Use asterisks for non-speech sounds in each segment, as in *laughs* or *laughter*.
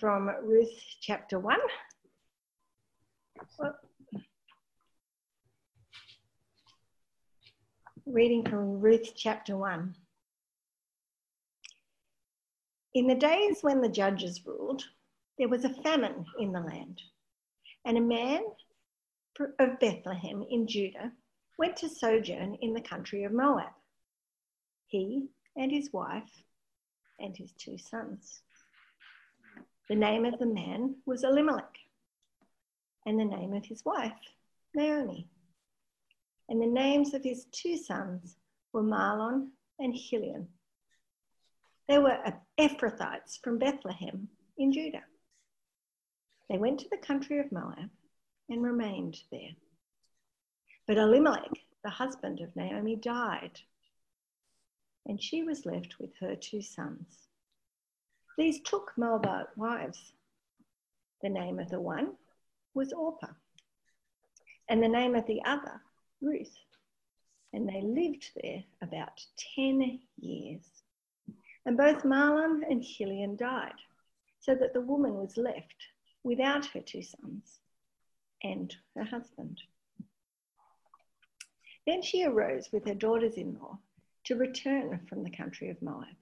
from Ruth chapter 1. Reading from Ruth chapter 1. In the days when the judges ruled, there was a famine in the land, and a man of Bethlehem in Judah went to sojourn in the country of Moab. He and his wife and his two sons. The name of the man was Elimelech, and the name of his wife, Naomi. And the names of his two sons were Mahlon and Chilion. They were Ephrathites from Bethlehem in Judah. They went to the country of Moab and remained there. But Elimelech, the husband of Naomi, died, and she was left with her two sons. These took Moabite wives. The name of the one was Orpah, and the name of the other, Ruth. And they lived there about 10 years. And both Mahlon and Chilion died, so that the woman was left without her two sons and her husband. Then she arose with her daughters in law to return from the country of Moab.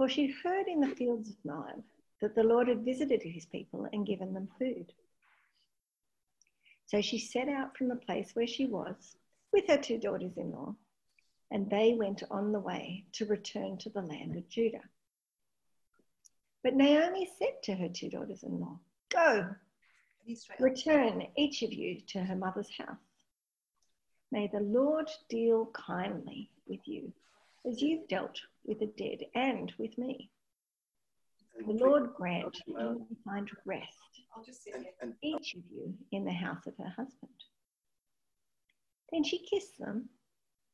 For she heard in the fields of Moab that the Lord had visited his people and given them food. So she set out from the place where she was with her two daughters in law, and they went on the way to return to the land of Judah. But Naomi said to her two daughters in law, Go, return each of you to her mother's house. May the Lord deal kindly with you as you've dealt with the dead and with me. The Lord grant you to find rest, each of you in the house of her husband. Then she kissed them,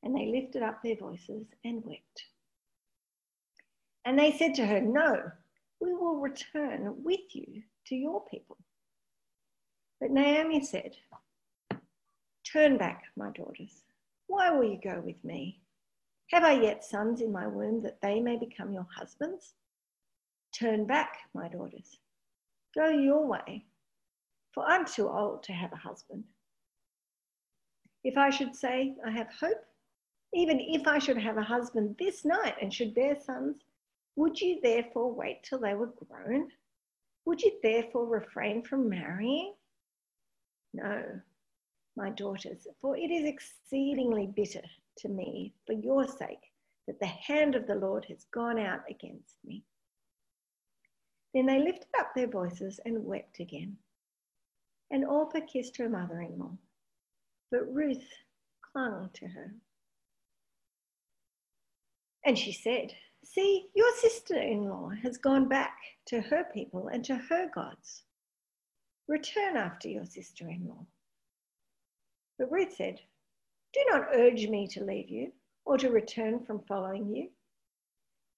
and they lifted up their voices and wept. And they said to her, No, we will return with you to your people. But Naomi said, Turn back, my daughters. Why will you go with me? Have I yet sons in my womb that they may become your husbands? Turn back, my daughters. Go your way, for I'm too old to have a husband. If I should say, I have hope, even if I should have a husband this night and should bear sons, would you therefore wait till they were grown? Would you therefore refrain from marrying? No, my daughters, for it is exceedingly bitter to me for your sake that the hand of the Lord has gone out against me. Then they lifted up their voices and wept again. And Orpah kissed her mother in law, but Ruth clung to her. And she said, See, your sister in law has gone back to her people and to her gods. Return after your sister in law. But Ruth said, do not urge me to leave you or to return from following you.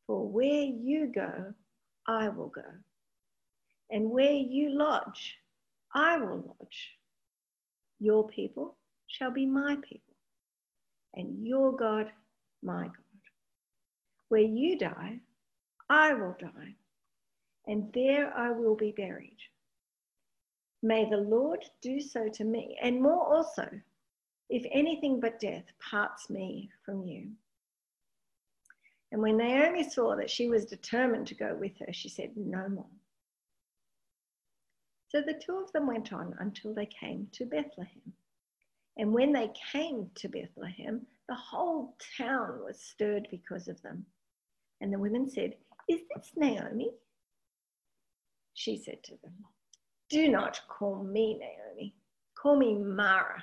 For where you go, I will go. And where you lodge, I will lodge. Your people shall be my people, and your God, my God. Where you die, I will die, and there I will be buried. May the Lord do so to me, and more also if anything but death parts me from you. And when Naomi saw that she was determined to go with her, she said, No more. So the two of them went on until they came to Bethlehem. And when they came to Bethlehem, the whole town was stirred because of them. And the women said, Is this Naomi? She said to them, Do not call me Naomi, call me Mara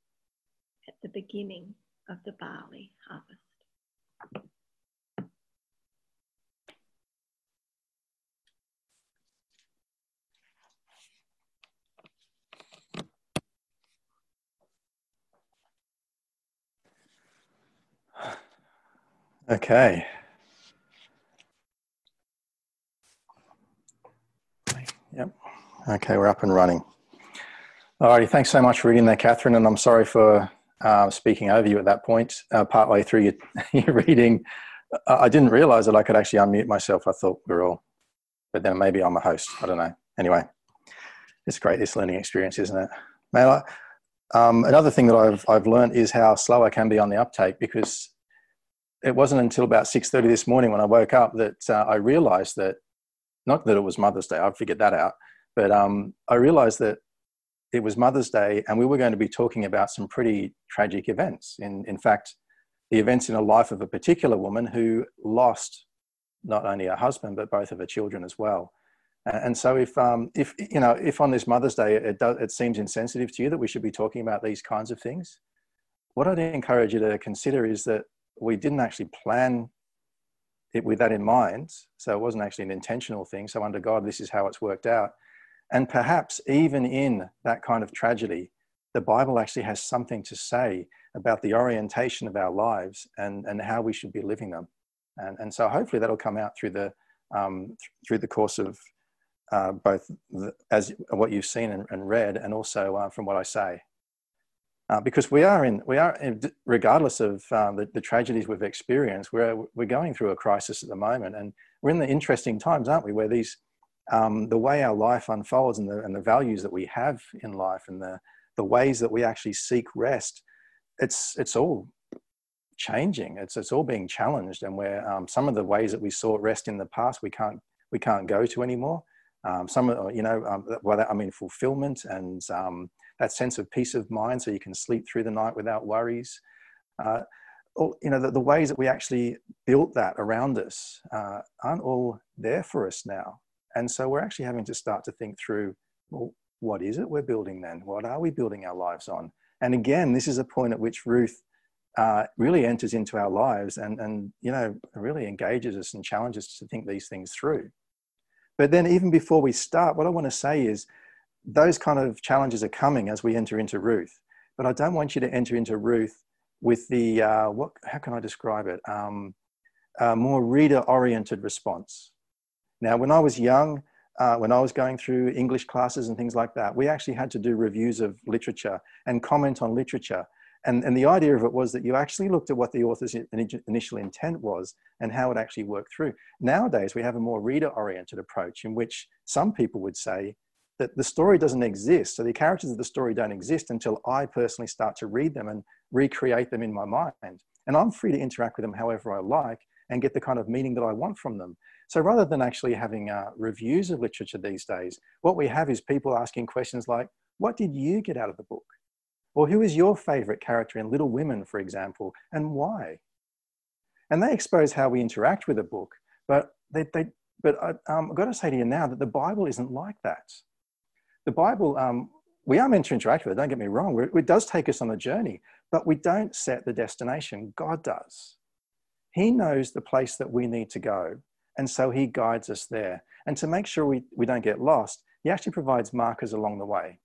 at the beginning of the barley harvest. Okay. Yep. Okay, we're up and running. Alrighty, thanks so much for reading that, Catherine, and I'm sorry for uh, speaking over you at that point, uh, partway through your, *laughs* your reading. I didn't realize that I could actually unmute myself. I thought we are all, but then maybe I'm a host. I don't know. Anyway, it's great, this learning experience, isn't it? Man, um, another thing that I've, I've learned is how slow I can be on the uptake because it wasn't until about 6.30 this morning when I woke up that uh, I realized that, not that it was Mother's Day, I'd figured that out, but um, I realized that it was Mother's Day and we were going to be talking about some pretty tragic events. In, in fact, the events in the life of a particular woman who lost not only her husband, but both of her children as well. And so, if um, if you know, if on this Mother's Day it does, it seems insensitive to you that we should be talking about these kinds of things, what I'd encourage you to consider is that we didn't actually plan it with that in mind. So it wasn't actually an intentional thing. So under God, this is how it's worked out. And perhaps even in that kind of tragedy, the Bible actually has something to say about the orientation of our lives and, and how we should be living them. And, and so hopefully that'll come out through the, um, through the course of uh, both the, as what you've seen and, and read and also uh, from what I say. Uh, because we are in, we are in, regardless of um, the, the, tragedies we've experienced, we're, we're going through a crisis at the moment and we're in the interesting times, aren't we? Where these, um, the way our life unfolds and the, and the values that we have in life and the, the ways that we actually seek rest, it's, it's all changing. It's, it's all being challenged. And where um, some of the ways that we sought rest in the past, we can't, we can't go to anymore. Um, some, you know, um, well, that, I mean, fulfillment and um, that sense of peace of mind so you can sleep through the night without worries. Uh, you know, the, the, ways that we actually built that around us uh, aren't all there for us now. And so we're actually having to start to think through, well, what is it we're building then? What are we building our lives on? And again, this is a point at which Ruth uh, really enters into our lives and, and, you know, really engages us and challenges us to think these things through. But then, even before we start, what I want to say is those kind of challenges are coming as we enter into Ruth. But I don't want you to enter into Ruth with the, uh, what, how can I describe it? Um, more reader oriented response. Now, when I was young, uh, when I was going through English classes and things like that, we actually had to do reviews of literature and comment on literature. And, and the idea of it was that you actually looked at what the author's initial intent was and how it actually worked through. Nowadays, we have a more reader oriented approach in which some people would say that the story doesn't exist. So the characters of the story don't exist until I personally start to read them and recreate them in my mind. And I'm free to interact with them however I like and get the kind of meaning that I want from them. So rather than actually having uh, reviews of literature these days, what we have is people asking questions like, What did you get out of the book? Or who is your favorite character in Little Women, for example, and why? And they expose how we interact with a book. But, they, they, but I, um, I've got to say to you now that the Bible isn't like that. The Bible, um, we are meant to interact with it, don't get me wrong. It does take us on a journey, but we don't set the destination. God does. He knows the place that we need to go, and so He guides us there. And to make sure we, we don't get lost, He actually provides markers along the way.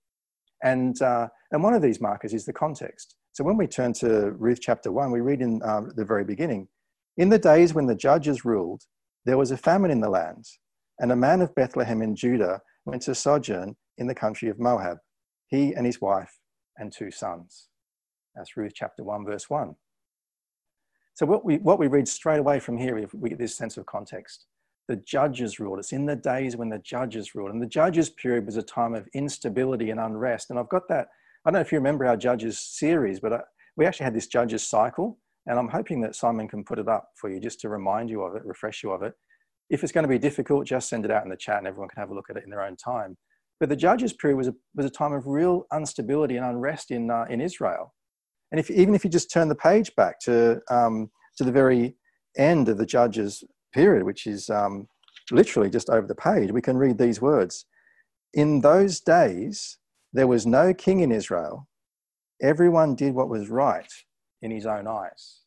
And, uh, and one of these markers is the context. So when we turn to Ruth chapter 1, we read in uh, the very beginning In the days when the judges ruled, there was a famine in the land, and a man of Bethlehem in Judah went to sojourn in the country of Moab, he and his wife and two sons. That's Ruth chapter 1, verse 1. So, what we, what we read straight away from here, if we get this sense of context the judges ruled. It's in the days when the judges ruled. And the judges period was a time of instability and unrest. And I've got that. I don't know if you remember our judges series, but I, uh, we actually had this judges cycle. And I'm hoping that Simon can put it up for you just to remind you of it, refresh you of it. If it's going to be difficult, just send it out in the chat and everyone can have a look at it in their own time. But the judges period was a, was a time of real instability and unrest in, uh, in Israel. And if, even if you just turn the page back to, um, to the very end of the judges period, which is um, literally just over the page, we can read these words In those days, there was no king in Israel. Everyone did what was right in his own eyes.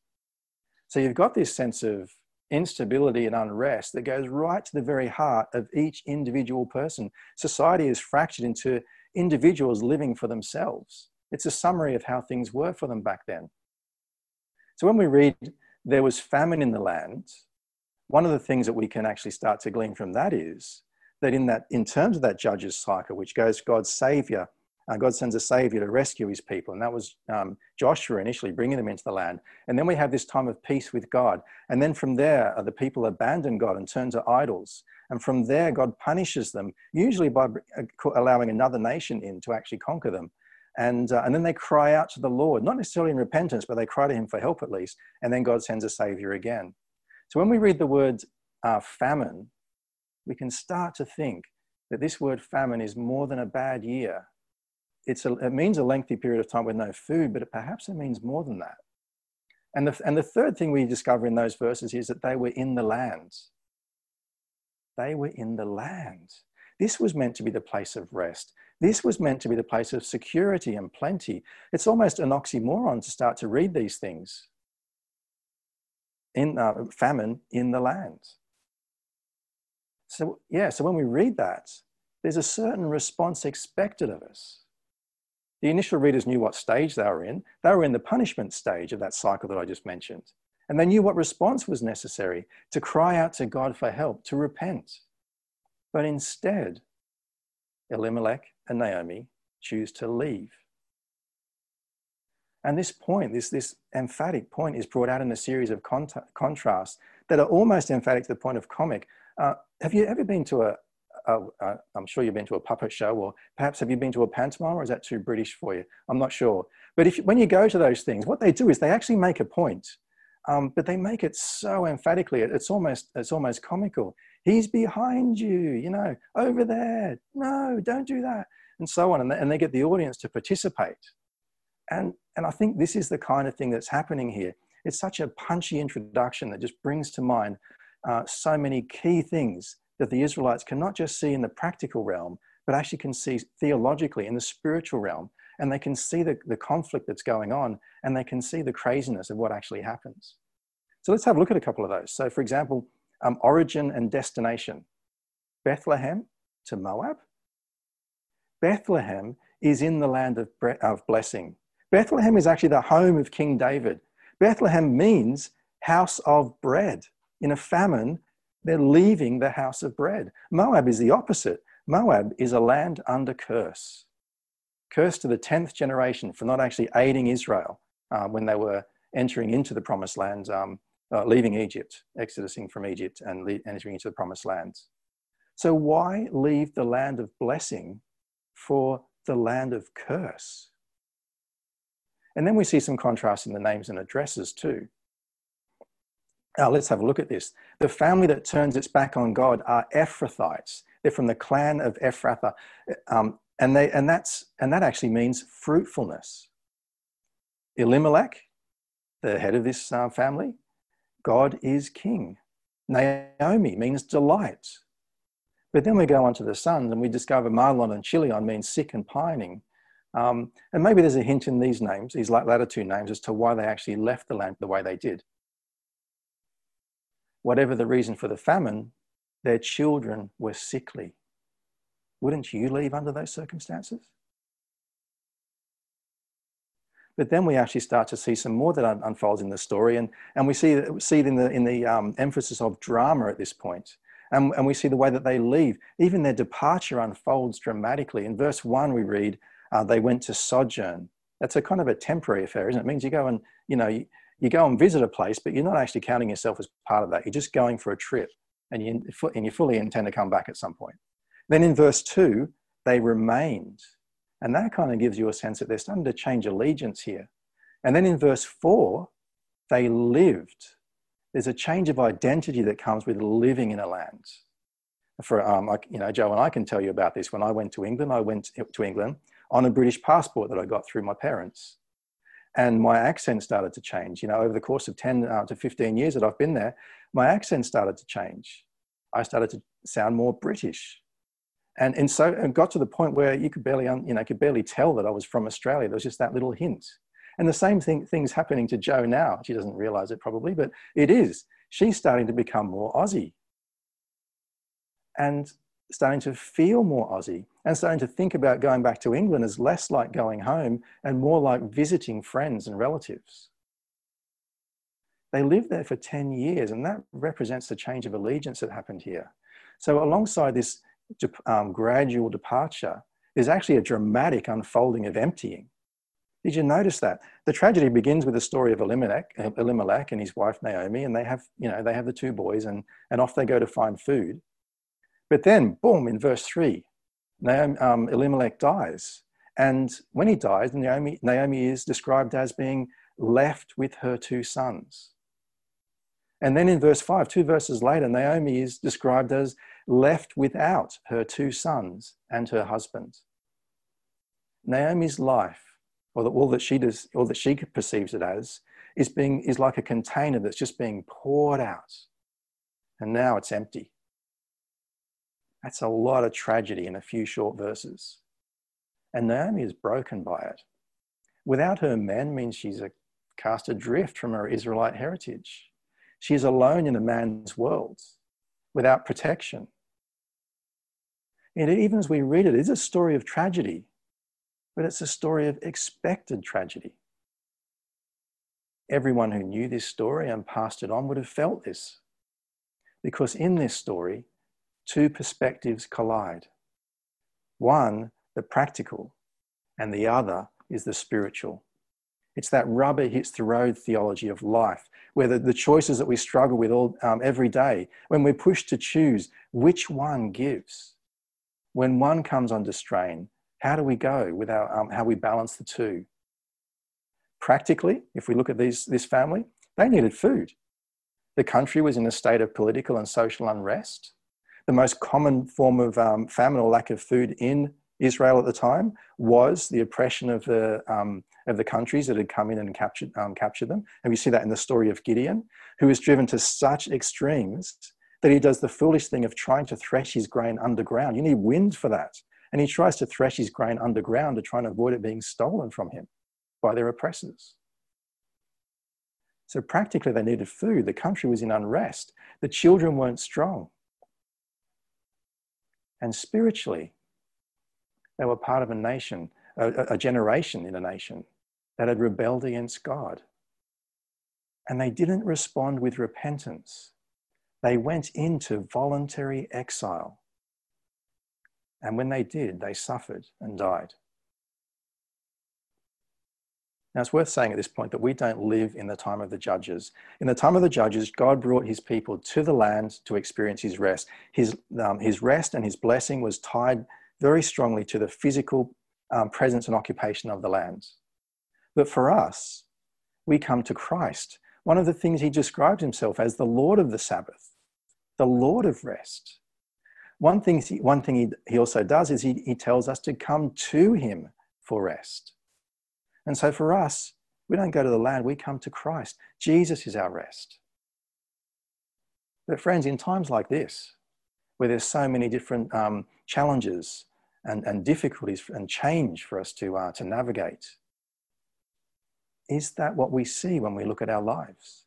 So you've got this sense of instability and unrest that goes right to the very heart of each individual person. Society is fractured into individuals living for themselves. It's a summary of how things were for them back then. So when we read there was famine in the land, one of the things that we can actually start to glean from that is that in that in terms of that judges cycle, which goes God's savior, uh, God sends a savior to rescue his people, and that was um, Joshua initially bringing them into the land. And then we have this time of peace with God, and then from there, uh, the people abandon God and turn to idols. And from there, God punishes them, usually by uh, allowing another nation in to actually conquer them. And, uh, and then they cry out to the Lord, not necessarily in repentance, but they cry to Him for help at least. And then God sends a Savior again. So when we read the word uh, famine, we can start to think that this word famine is more than a bad year. It's a, it means a lengthy period of time with no food, but it, perhaps it means more than that. And the, and the third thing we discover in those verses is that they were in the land. They were in the land. This was meant to be the place of rest. This was meant to be the place of security and plenty. It's almost an oxymoron to start to read these things. In uh, famine in the land. So, yeah, so when we read that, there's a certain response expected of us. The initial readers knew what stage they were in. They were in the punishment stage of that cycle that I just mentioned. And they knew what response was necessary to cry out to God for help, to repent. But instead, Elimelech and Naomi choose to leave. And this point, this, this emphatic point, is brought out in a series of cont- contrasts that are almost emphatic to the point of comic. Uh, have you ever been to a, I'm sure you've been to a puppet show, or perhaps have you been to a pantomime, or is that too British for you? I'm not sure. But if, when you go to those things, what they do is they actually make a point, um, but they make it so emphatically, it's almost, it's almost comical. He's behind you, you know, over there. No, don't do that. And so on. And they, get the audience to participate. And, and I think this is the kind of thing that's happening here. It's such a punchy introduction that just brings to mind uh, so many key things that the Israelites can not just see in the practical realm, but actually can see theologically in the spiritual realm. And they can see the, the conflict that's going on and they can see the craziness of what actually happens. So let's have a look at a couple of those. So, for example, um, origin and destination Bethlehem to Moab. Bethlehem is in the land of, of blessing. Bethlehem is actually the home of King David. Bethlehem means house of bread. In a famine, they're leaving the house of bread. Moab is the opposite. Moab is a land under curse. Curse to the 10th generation for not actually aiding Israel uh, when they were entering into the promised land um, uh, leaving Egypt, exodusing from Egypt and entering into the promised lands. So, why leave the land of blessing for the land of curse? And then we see some contrast in the names and addresses too. Now, let's have a look at this. The family that turns its back on God are Ephrathites. They're from the clan of Ephrathah. Um, and, they, and, that's, and that actually means fruitfulness. Elimelech, the head of this uh, family, God is king. Naomi means delight. But then we go on to the sons and we discover Mahlon and Chilion means sick and pining. Um, and maybe there's a hint in these names, these latter two names, as to why they actually left the land the way they did. Whatever the reason for the famine, their children were sickly. Wouldn't you leave under those circumstances? But then we actually start to see some more that unfolds in the story, and, and we see, see it in the, in the um, emphasis of drama at this point. And, and we see the way that they leave. Even their departure unfolds dramatically. In verse 1, we read, uh, they went to sojourn. That's a kind of a temporary affair, isn't it? It means you go and, you know, you, you go and visit a place, but you're not actually counting yourself as part of that. You're just going for a trip and you, and you fully intend to come back at some point. Then in verse 2, they remained. And that kind of gives you a sense that they're starting to change allegiance here. And then in verse 4, they lived. There's a change of identity that comes with living in a land. For, um, you know, Joe and I can tell you about this. When I went to England, I went to England on a British passport that I got through my parents. And my accent started to change. You know, over the course of 10 uh, to 15 years that I've been there, my accent started to change. I started to sound more British and and so it got to the point where you could barely you know could barely tell that I was from Australia. There was just that little hint. And the same thing things happening to Joe now. She doesn't realize it probably, but it is. She's starting to become more Aussie. And starting to feel more Aussie and starting to think about going back to England as less like going home and more like visiting friends and relatives. They lived there for 10 years, and that represents the change of allegiance that happened here. So, alongside this um, gradual departure, there's actually a dramatic unfolding of emptying. Did you notice that? The tragedy begins with the story of Elimelech, Elimelech and his wife Naomi, and they have, you know, they have the two boys, and, and off they go to find food. But then, boom, in verse 3, Naomi, um, Elimelech dies. And when he dies, Naomi, Naomi is described as being left with her two sons. And then in verse 5, two verses later, Naomi is described as left without her two sons and her husband. Naomi's life, or that all that she does, or that she perceives it as, is being is like a container that's just being poured out. And now it's empty. That's a lot of tragedy in a few short verses. And Naomi is broken by it. Without her men means she's a, cast adrift from her Israelite heritage. She is alone in a man's world, without protection. And even as we read it, it is a story of tragedy, but it's a story of expected tragedy. Everyone who knew this story and passed it on would have felt this, because in this story, two perspectives collide. One, the practical, and the other is the spiritual. It's that rubber hits the road theology of life, where the, the choices that we struggle with all, um, every day, when we're pushed to choose which one gives. When one comes under strain, how do we go with our, um, how we balance the two? Practically, if we look at these, this family, they needed food. The country was in a state of political and social unrest. The most common form of um, famine or lack of food in Israel at the time was the oppression of the, um, of the countries that had come in and captured, um, captured them. And we see that in the story of Gideon, who is driven to such extremes that he does the foolish thing of trying to thresh his grain underground. You need wind for that. And he tries to thresh his grain underground to try and avoid it being stolen from him by their oppressors. So practically, they needed food. The country was in unrest. The children weren't strong. And spiritually, they were part of a nation, a, a generation in a nation that had rebelled against God. And they didn't respond with repentance. They went into voluntary exile. And when they did, they suffered and died. Now, it's worth saying at this point that we don't live in the time of the judges. In the time of the judges, God brought his people to the land to experience his rest. His, um, his rest and his blessing was tied very strongly to the physical um, presence and occupation of the lands. But for us, we come to Christ. One of the things he described himself as the Lord of the Sabbath, the Lord of rest. One thing, one thing he, he also does is he, he tells us to come to him for rest. And so for us, we don't go to the land, we come to Christ. Jesus is our rest. But, friends, in times like this, where there's so many different um, challenges and, and difficulties and change for us to, uh, to navigate. Is that what we see when we look at our lives?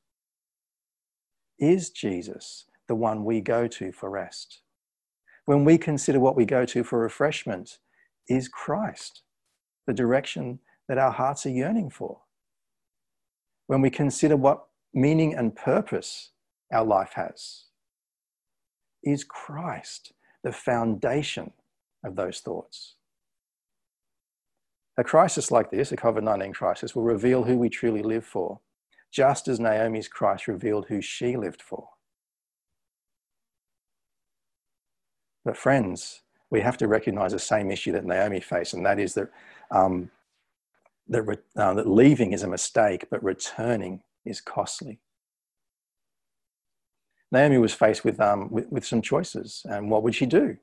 Is Jesus the one we go to for rest? When we consider what we go to for refreshment, is Christ the direction that our hearts are yearning for? When we consider what meaning and purpose our life has, is Christ the foundation of those thoughts. A crisis like this, a COVID 19 crisis, will reveal who we truly live for, just as Naomi's Christ revealed who she lived for. But, friends, we have to recognize the same issue that Naomi faced, and that is that, um, that, uh, that leaving is a mistake, but returning is costly. Naomi was faced with, um, with, with some choices, and what would she do?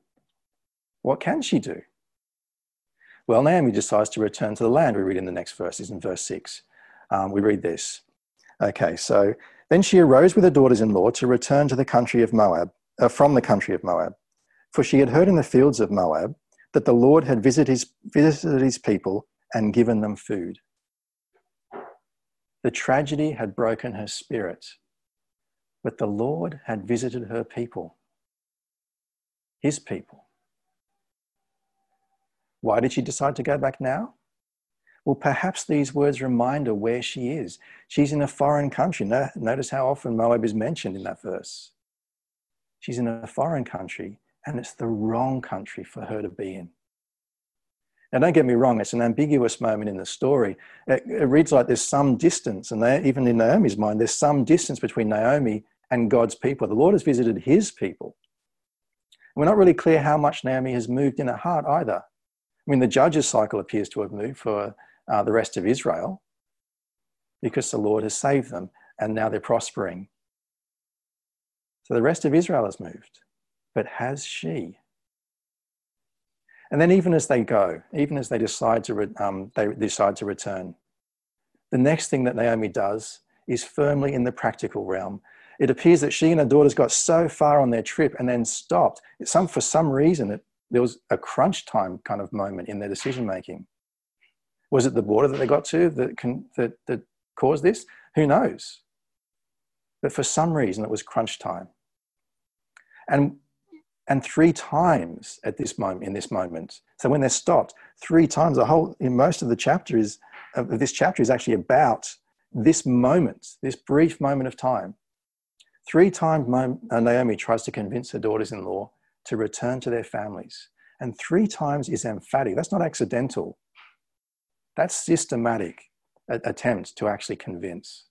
What can she do? Well, Naomi decides to return to the land. We read in the next verses, in verse 6. Um, we read this. Okay, so then she arose with her daughters in law to return to the country of Moab, uh, from the country of Moab. For she had heard in the fields of Moab that the Lord had visited his, visited his people and given them food. The tragedy had broken her spirit, but the Lord had visited her people, his people. Why did she decide to go back now? Well, perhaps these words remind her where she is. She's in a foreign country. Notice how often Moab is mentioned in that verse. She's in a foreign country, and it's the wrong country for her to be in. Now, don't get me wrong, it's an ambiguous moment in the story. It, it reads like there's some distance, and they, even in Naomi's mind, there's some distance between Naomi and God's people. The Lord has visited his people. We're not really clear how much Naomi has moved in her heart either. I mean, the judges cycle appears to have moved for uh, the rest of Israel because the Lord has saved them and now they're prospering. So the rest of Israel has moved, but has she? And then, even as they go, even as they decide to, re- um, they decide to return, the next thing that Naomi does is firmly in the practical realm. It appears that she and her daughters got so far on their trip and then stopped. Some, for some reason, it, there was a crunch time kind of moment in their decision making. Was it the border that they got to that, can, that, that caused this? Who knows? But for some reason, it was crunch time. And, and three times at this moment, in this moment, so when they're stopped, three times, the whole, in most of the chapter is, of this chapter is actually about this moment, this brief moment of time. Three times uh, Naomi tries to convince her daughters in law to return to their families. And three times is emphatic. That's not accidental. That's systematic attempt to actually convince.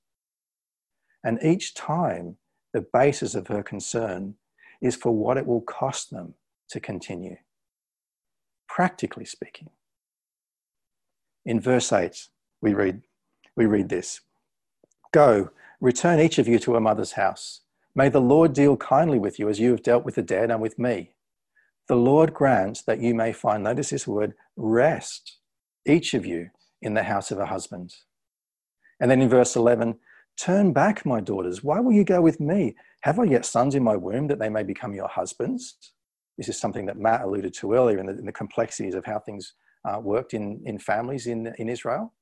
And each time, the basis of her concern is for what it will cost them to continue, practically speaking. In verse 8, we read, we read this Go, return each of you to a mother's house. May the Lord deal kindly with you as you have dealt with the dead and with me. The Lord grant that you may find, notice this word, rest, each of you in the house of a husband. And then in verse 11, turn back, my daughters. Why will you go with me? Have I yet sons in my womb that they may become your husbands? This is something that Matt alluded to earlier in the, in the complexities of how things uh, worked in, in families in, in Israel.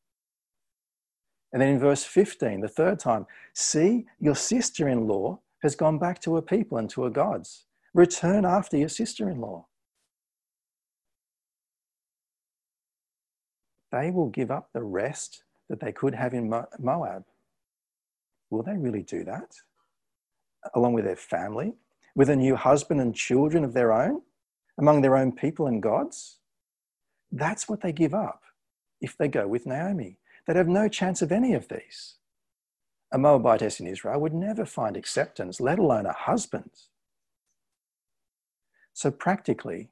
And then in verse 15, the third time, see, your sister in law has gone back to her people and to her gods. Return after your sister in law. they will give up the rest that they could have in Moab. Will they really do that? Along with their family, with a new husband and children of their own, among their own people and gods? That's what they give up if they go with Naomi. They'd have no chance of any of these. A Moabitess in Israel would never find acceptance, let alone a husband. So, practically,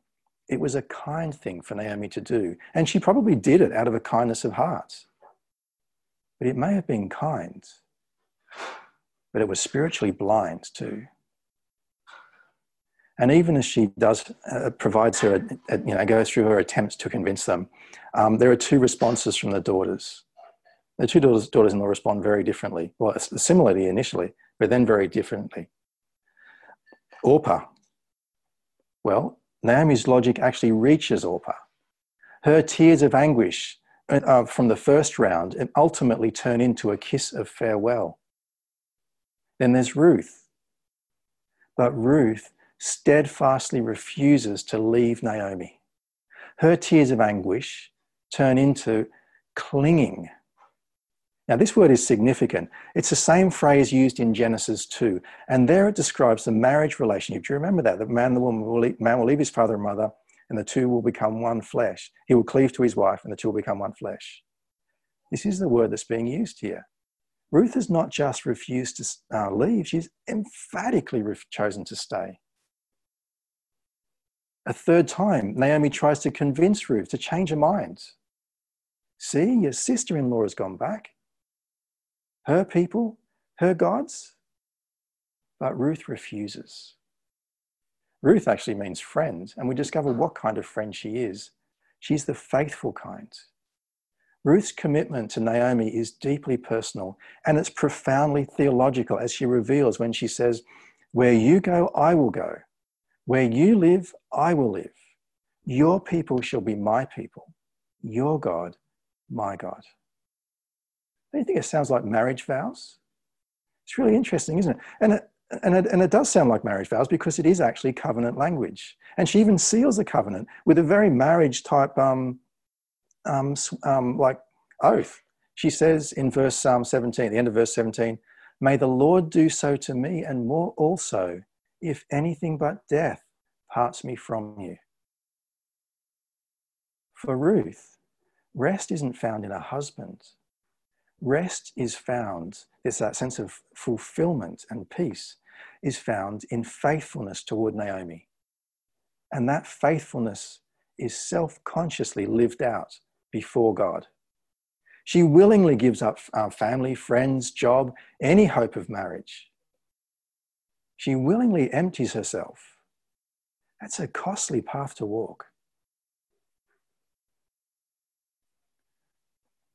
it was a kind thing for Naomi to do. And she probably did it out of a kindness of heart. But it may have been kind, but it was spiritually blind too. And even as she does, uh, provides her, a, a, you know, goes through her attempts to convince them, um, there are two responses from the daughters. The two daughters, daughters in law respond very differently. Well, similarly initially, but then very differently. Orpah. Well, Naomi's logic actually reaches Orpah. Her tears of anguish uh, from the first round and ultimately turn into a kiss of farewell. Then there's Ruth. But Ruth steadfastly refuses to leave Naomi. Her tears of anguish turn into clinging now, this word is significant. It's the same phrase used in Genesis 2. And there it describes the marriage relationship. Do you remember that? The man and the woman will leave, man will leave his father and mother, and the two will become one flesh. He will cleave to his wife, and the two will become one flesh. This is the word that's being used here. Ruth has not just refused to uh, leave, she's emphatically chosen to stay. A third time, Naomi tries to convince Ruth to change her mind. See, your sister in law has gone back her people, her gods. But Ruth refuses. Ruth actually means friend, and we discover what kind of friend she is. She's the faithful kind. Ruth's commitment to Naomi is deeply personal and it's profoundly theological, as she reveals when she says, Where you go, I will go. Where you live, I will live. Your people shall be my people. Your God, my God. Don't you think it sounds like marriage vows? It's really interesting, isn't it? And it, and it, and it does sound like marriage vows because it is actually covenant language. And she even seals the covenant with a very marriage type, um, um, um, like oath. She says in verse Psalm 17, the end of verse 17, May the Lord do so to me and more also, if anything but death parts me from you. For Ruth, rest isn't found in a husband. Rest is found, it's that sense of fulfillment and peace is found in faithfulness toward Naomi. And that faithfulness is self consciously lived out before God. She willingly gives up uh, family, friends, job, any hope of marriage. She willingly empties herself. That's a costly path to walk.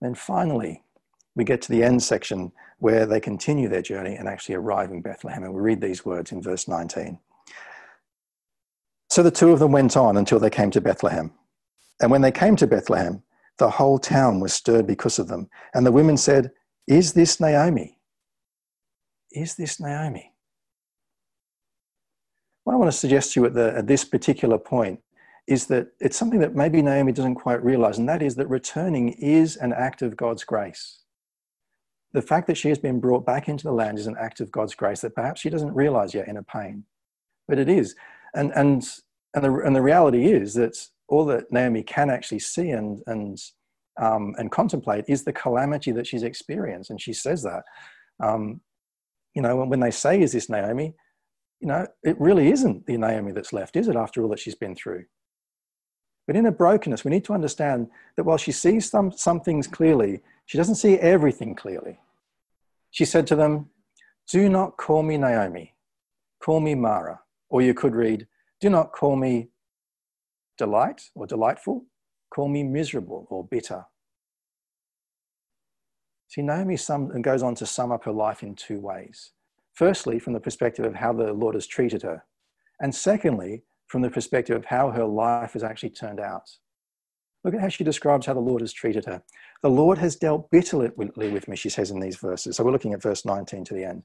Then finally, we get to the end section where they continue their journey and actually arrive in Bethlehem. And we read these words in verse 19. So the two of them went on until they came to Bethlehem. And when they came to Bethlehem, the whole town was stirred because of them. And the women said, Is this Naomi? Is this Naomi? What I want to suggest to you at, the, at this particular point is that it's something that maybe Naomi doesn't quite realize, and that is that returning is an act of God's grace. The fact that she has been brought back into the land is an act of God's grace that perhaps she doesn't realize yet in her pain, but it is. And, and, and, the, and the reality is that all that Naomi can actually see and, and, um, and contemplate is the calamity that she's experienced. And she says that. Um, you know, when they say, Is this Naomi? You know, it really isn't the Naomi that's left, is it, after all that she's been through? But in her brokenness, we need to understand that while she sees some, some things clearly, she doesn't see everything clearly. She said to them, Do not call me Naomi, call me Mara. Or you could read, Do not call me delight or delightful, call me miserable or bitter. See, Naomi sum, goes on to sum up her life in two ways. Firstly, from the perspective of how the Lord has treated her. And secondly, from the perspective of how her life has actually turned out. Look at how she describes how the Lord has treated her. The Lord has dealt bitterly with me, she says in these verses. So we're looking at verse 19 to the end.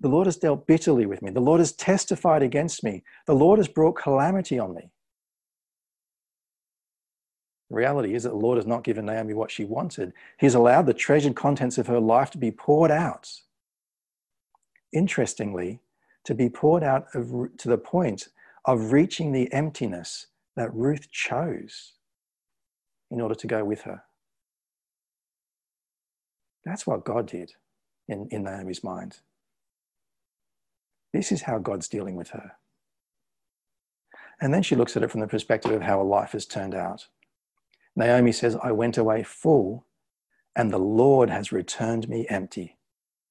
The Lord has dealt bitterly with me. The Lord has testified against me. The Lord has brought calamity on me. Reality is that the Lord has not given Naomi what she wanted. He's allowed the treasured contents of her life to be poured out. Interestingly, to be poured out of, to the point of reaching the emptiness that Ruth chose in order to go with her. That's what God did in, in Naomi's mind. This is how God's dealing with her. And then she looks at it from the perspective of how her life has turned out. Naomi says, I went away full, and the Lord has returned me empty,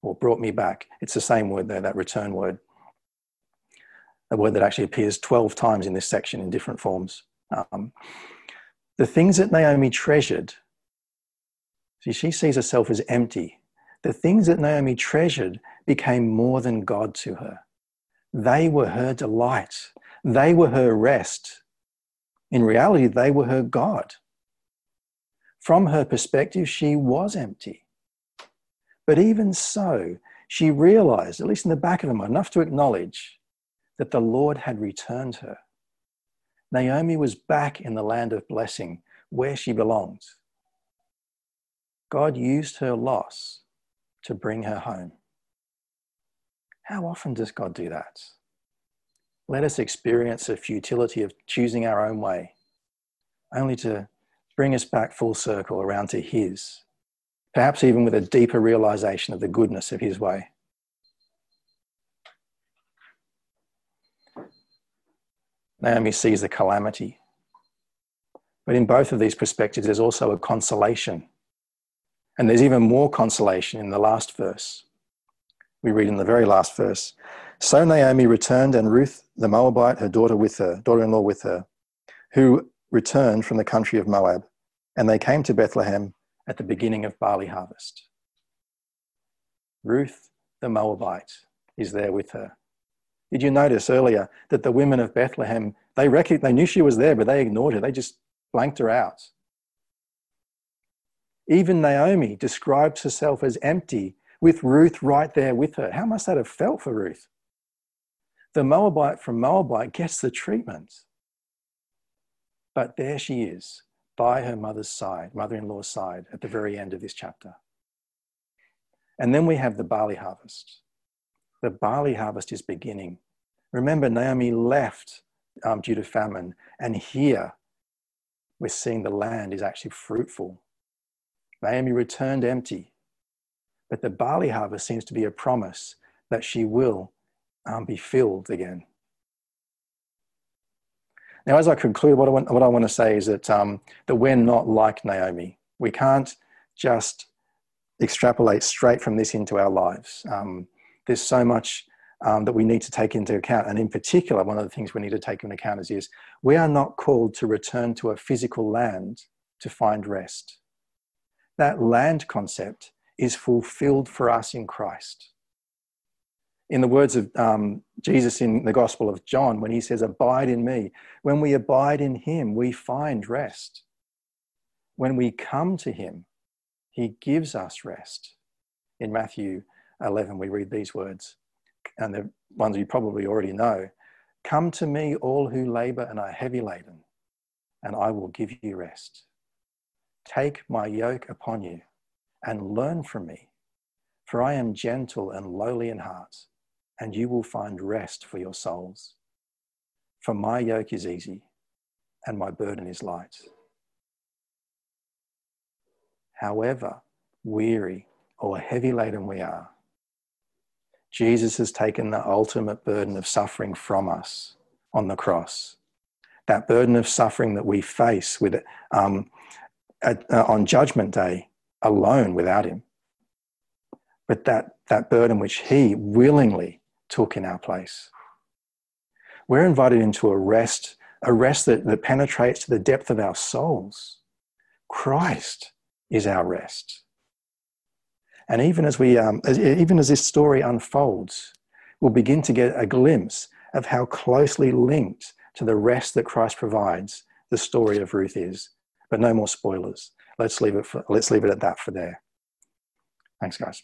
or brought me back. It's the same word there, that return word a word that actually appears 12 times in this section in different forms. Um, the things that Naomi treasured, see, she sees herself as empty. The things that Naomi treasured became more than God to her. They were her delight, they were her rest. In reality, they were her God. From her perspective, she was empty. But even so, she realized, at least in the back of her mind, enough to acknowledge that the Lord had returned her. Naomi was back in the land of blessing where she belonged. God used her loss to bring her home. How often does God do that? Let us experience the futility of choosing our own way, only to bring us back full circle around to His, perhaps even with a deeper realization of the goodness of His way. Naomi sees the calamity. But in both of these perspectives, there's also a consolation. And there's even more consolation in the last verse. We read in the very last verse So Naomi returned, and Ruth the Moabite, her daughter with her, daughter in law with her, who returned from the country of Moab. And they came to Bethlehem at the beginning of barley harvest. Ruth the Moabite is there with her. Did you notice earlier that the women of Bethlehem, they, rec- they knew she was there, but they ignored her. They just blanked her out. Even Naomi describes herself as empty with Ruth right there with her. How must that have felt for Ruth? The Moabite from Moabite gets the treatment. But there she is, by her mother's side, mother in law's side, at the very end of this chapter. And then we have the barley harvest. The barley harvest is beginning. Remember, Naomi left um, due to famine, and here we're seeing the land is actually fruitful. Naomi returned empty, but the barley harvest seems to be a promise that she will um, be filled again. Now, as I conclude, what I want, what I want to say is that, um, that we're not like Naomi. We can't just extrapolate straight from this into our lives. Um, there's so much um, that we need to take into account. And in particular, one of the things we need to take into account is, is we are not called to return to a physical land to find rest. That land concept is fulfilled for us in Christ in the words of um, Jesus in the Gospel of John, when he says, Abide in me, when we abide in him, we find rest. When we come to him, he gives us rest. In Matthew 11, we read these words, and the ones you probably already know Come to me, all who labor and are heavy laden, and I will give you rest. Take my yoke upon you and learn from me, for I am gentle and lowly in heart and you will find rest for your souls. For my yoke is easy and my burden is light. However weary or heavy laden we are, Jesus has taken the ultimate burden of suffering from us on the cross. That burden of suffering that we face with um, at, uh, on Judgment Day alone without Him. But that, that burden which He willingly took in our place. We're invited into a rest, a rest that, that penetrates to the depth of our souls. Christ is our rest. And even as, we, um, as, even as this story unfolds, we'll begin to get a glimpse of how closely linked to the rest that Christ provides the story of Ruth is. But no more spoilers. Let's leave it, for, let's leave it at that for there. Thanks, guys.